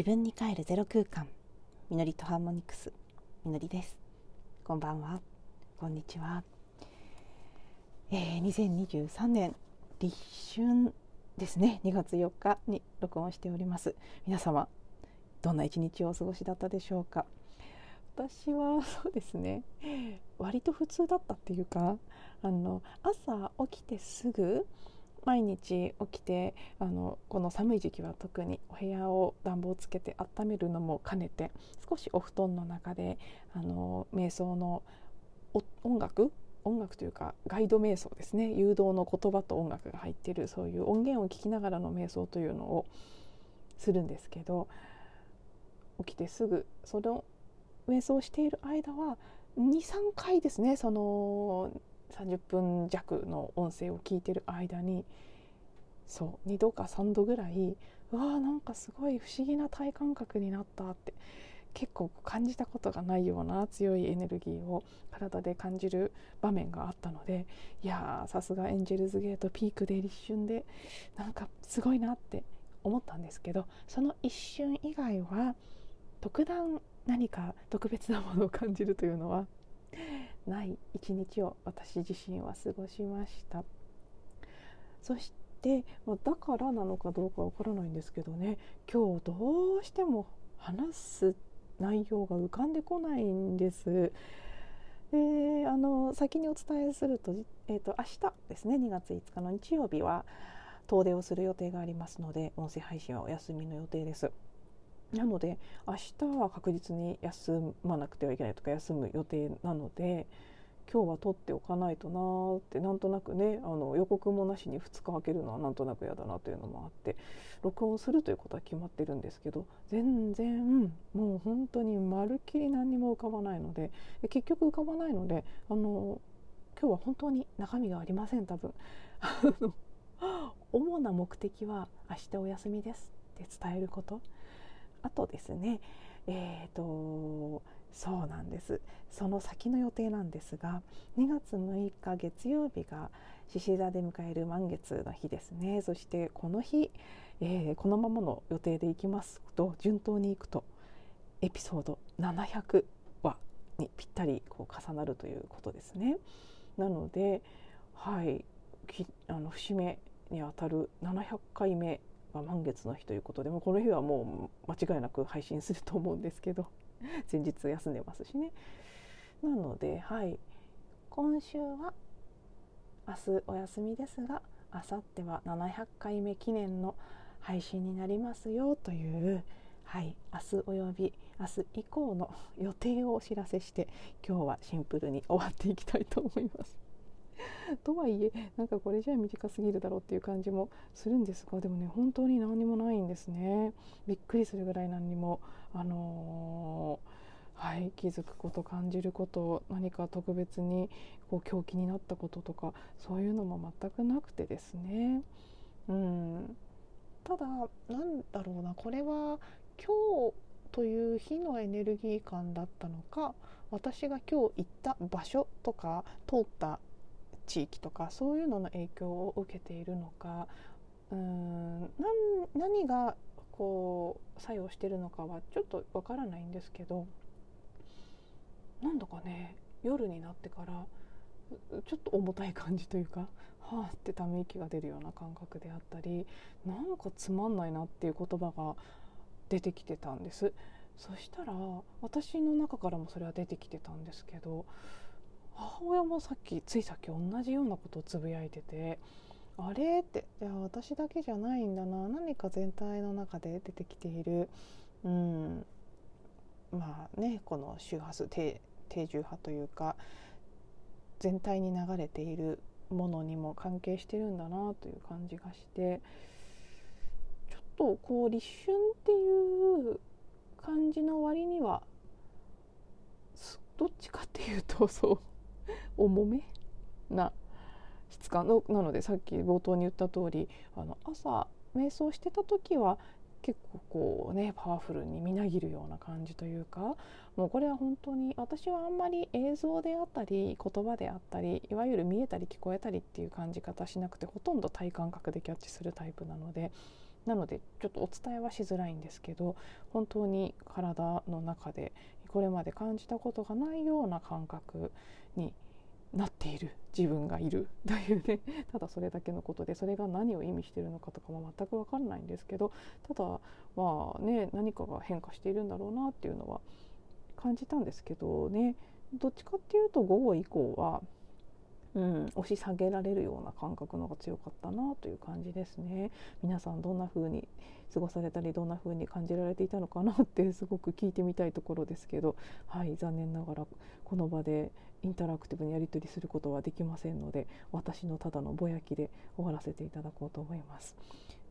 自分に帰るゼロ空間。みのりとハーモニクス。みのりです。こんばんは。こんにちは、えー、2023年立春ですね。2月4日に録音しております。皆様どんな一日をお過ごしだったでしょうか。私はそうですね。割と普通だったっていうかあの朝起きてすぐ毎日起きてあのこの寒い時期は特にお部屋を暖房つけて温めるのも兼ねて少しお布団の中であの瞑想の音楽？音楽というかガイド瞑想ですね。誘導の言葉と音楽が入っているそういう音源を聞きながらの瞑想というのをするんですけど起きてすぐその瞑想している間は23回ですね。その30分弱の音声を聞いてる間にそう2度か3度ぐらいうわーなんかすごい不思議な体感覚になったって結構感じたことがないような強いエネルギーを体で感じる場面があったのでいやさすがエンジェルズゲートピークで立春でなんかすごいなって思ったんですけどその一瞬以外は特段何か特別なものを感じるというのはない一日を私自身は過ごしました。そしてだからなのかどうかわからないんですけどね。今日どうしても話す内容が浮かんでこないんです。であの先にお伝えすると,、えーと、明日ですね。2月5日の日曜日は遠出をする予定がありますので音声配信はお休みの予定です。なので明日は確実に休まなくてはいけないとか休む予定なので今日は取っておかないとなーってなんとなくねあの予告もなしに2日空けるのはなんとなく嫌だなというのもあって録音するということは決まってるんですけど全然もう本当にまるっきり何にも浮かばないので結局浮かばないのであの今日は本当に中身がありません多分。主な目的は明日お休みですって伝えることあとですね。えーと、そうなんです。その先の予定なんですが2月6日月曜日が獅子座で迎える満月の日ですね。そしてこの日、えー、このままの予定でいきますと順当にいくとエピソード700話にぴったりこう重なるということですね。なので、はい、あの節目にあたる700回目まあ、満月の日ということでもこの日はもう間違いなく配信すると思うんですけど 前日休んでますしね。なのではい。今週は明日お休みですがあさっては700回目記念の配信になりますよというはい。明日および明日以降の予定をお知らせして今日はシンプルに終わっていきたいと思います。とはいえなんかこれじゃ短すぎるだろうっていう感じもするんですがでもね本当に何にもないんですね。びっくりするぐらい何にもあのー、はい気づくこと感じること何か特別にこう狂気になったこととかそういうのも全くなくてですね。うん。ただなんだろうなこれは今日という日のエネルギー感だったのか私が今日行った場所とか通った地域とかそういうのの影響を受けているのかうん何がこう作用してるのかはちょっとわからないんですけどなんだかね夜になってからちょっと重たい感じというか はあってため息が出るような感覚であったりなんかつまんないなっていう言葉が出てきてたんです。そしたら私の中からもそれは出てきてたんですけど母親もさっきついさっき同じようなことをつぶやいててあれっていや私だけじゃないんだな何か全体の中で出てきている、うん、まあねこの周波数低低重波というか全体に流れているものにも関係してるんだなという感じがしてちょっとこう立春っていう感じの割にはどっちかっていうとそう重めな質感のなのでさっき冒頭に言った通りあの朝瞑想してた時は結構こうねパワフルにみなぎるような感じというかもうこれは本当に私はあんまり映像であったり言葉であったりいわゆる見えたり聞こえたりっていう感じ方しなくてほとんど体感覚でキャッチするタイプなのでなのでちょっとお伝えはしづらいんですけど本当に体の中でこれまで感じたことがないような感覚になっている自分がいるというね。ただそれだけのことでそれが何を意味しているのかとかも全く分からないんですけどただまあね何かが変化しているんだろうなっていうのは感じたんですけどね。どっちかっていうと午後以降はうん、押し下げられるような感覚のが強かったなという感じですね。皆さんどんな風に過ごされたりどんな風に感じられていたのかなってすごく聞いてみたいところですけどはい残念ながらこの場でインタラクティブにやり取りすることはできませんので私のただのぼやきで終わらせていただこうと思います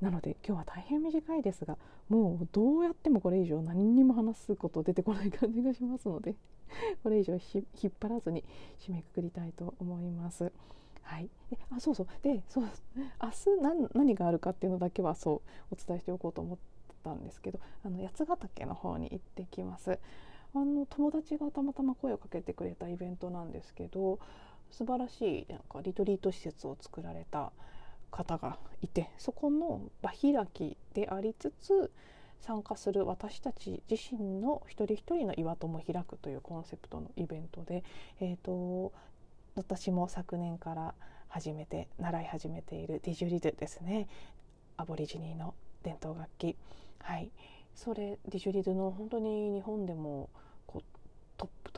なので今日は大変短いですがもうどうやってもこれ以上何にも話すこと出てこない感じがしますので これ以上引っ張らずに締めくくりたいと思います。はい、であそうそうでそう明日何何があるかっていうのだけはそうお伝えしておこうと思ったんですけどあの八ヶ岳の方に行ってきます。あの友達がたまたま声をかけてくれたイベントなんですけど素晴らしいなんかリトリート施設を作られた方がいてそこの場開きでありつつ参加する私たち自身の一人一人の岩友開くというコンセプトのイベントで、えーと、私も昨年から始めて習い始めているディジュリドですね。アボリジニーの伝統楽器。はい。それディジュリドゥの本当に日本でも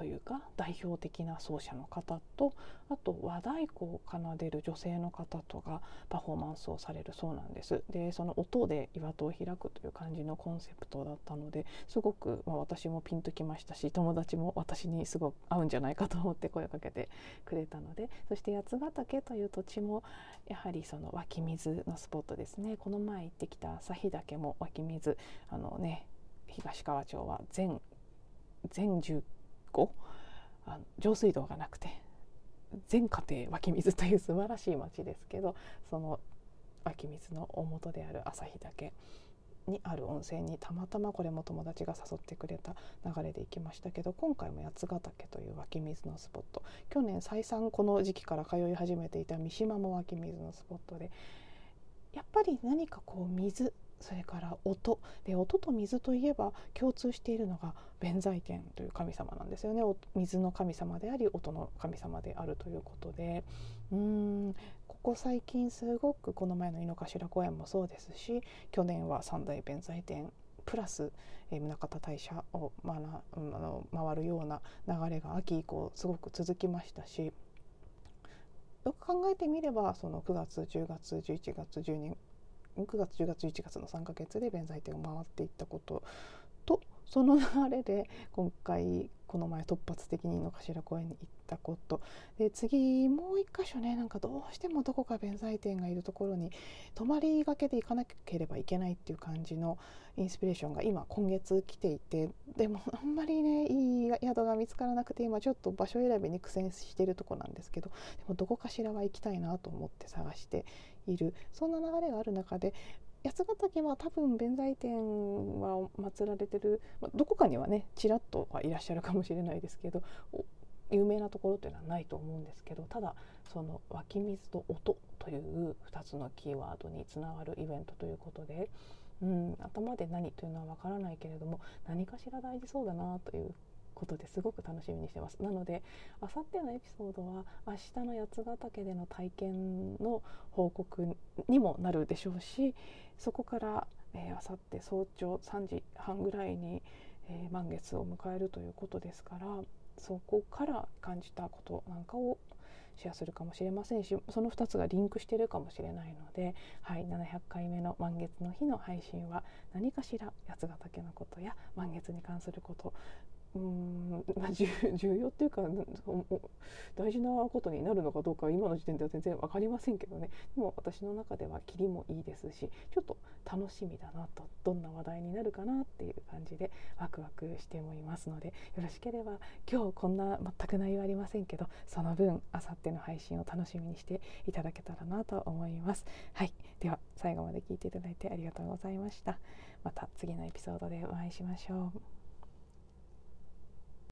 というか代表的な奏者の方とあと和太鼓を奏でる女性の方とがパフォーマンスをされるそうなんです。でその音で岩戸を開くという感じのコンセプトだったのですごく、まあ、私もピンときましたし友達も私にすごく合うんじゃないかと思って声をかけてくれたのでそして八ヶ岳という土地もやはりその湧き水のスポットですね。この前行ってきた旭岳も湧き水。あのね東川町は全全10個あの上水道がなくて全家庭湧き水という素晴らしい町ですけどその湧き水の大元である旭岳にある温泉にたまたまこれも友達が誘ってくれた流れで行きましたけど今回も八ヶ岳という湧き水のスポット。去年再三この時期から通い始めていた三島も湧き水のスポットでやっぱり何かこう水それから音で音と水といえば共通しているのが弁財天という神様なんですよね。水の神様であり音の神様であるということで。うん。ここ最近すごくこの前の井の頭公園もそうですし去年は三大弁財天プラス、えー、宗像大社を、まあ、あの回るような流れが秋以降すごく続きましたしよく考えてみればその9月10月11月12 9月10月11月の3ヶ月で弁財天を回っていったこととその流れで今回この前突発的に井の頭公園に行ったこと。で次もう一箇所ねなんかどうしてもどこか弁財天がいるところに泊まりがけで行かなければいけないっていう感じのインスピレーションが今今月来ていてでも あんまりねいい宿が見つからなくて今ちょっと場所選びに苦戦してるとこなんですけどでもどこかしらは行きたいなと思って探している。そんな流れがある中で八ヶ岳は多分弁財天は祀られてる、まあ、どこかにはねちらっとはいらっしゃるかもしれないですけど有名なところっていうのはないと思うんですけどただその湧き水と音という2つのキーワードにつながるイベントということで、うん、頭で何というのは分からないけれども何かしら大事そうだなということですごく楽しみにしてます。なのであさってのエピソードは明日の八ヶ岳での体験の報告にもなるでしょうしそこからあさって早朝3時半ぐらいに、えー、満月を迎えるということですからそこから感じたことなんかをシェアするかもしれませんしその2つがリンクしてるかもしれないので、はい、700回目の満月の日の配信は何かしら八ヶ岳のことや満月に関することうんまあ、重要っていうか大事なことになるのかどうか今の時点では全然分かりませんけどねでも私の中ではキリもいいですしちょっと楽しみだなとどんな話題になるかなっていう感じでワクワクしてもいますのでよろしければ今日こんな全く内容ありませんけどその分あさっての配信を楽しみにしていただけたらなと思います。はい、では最後まで聞いていただいてありがとうございました。また次のエピソードでお会いしましょう。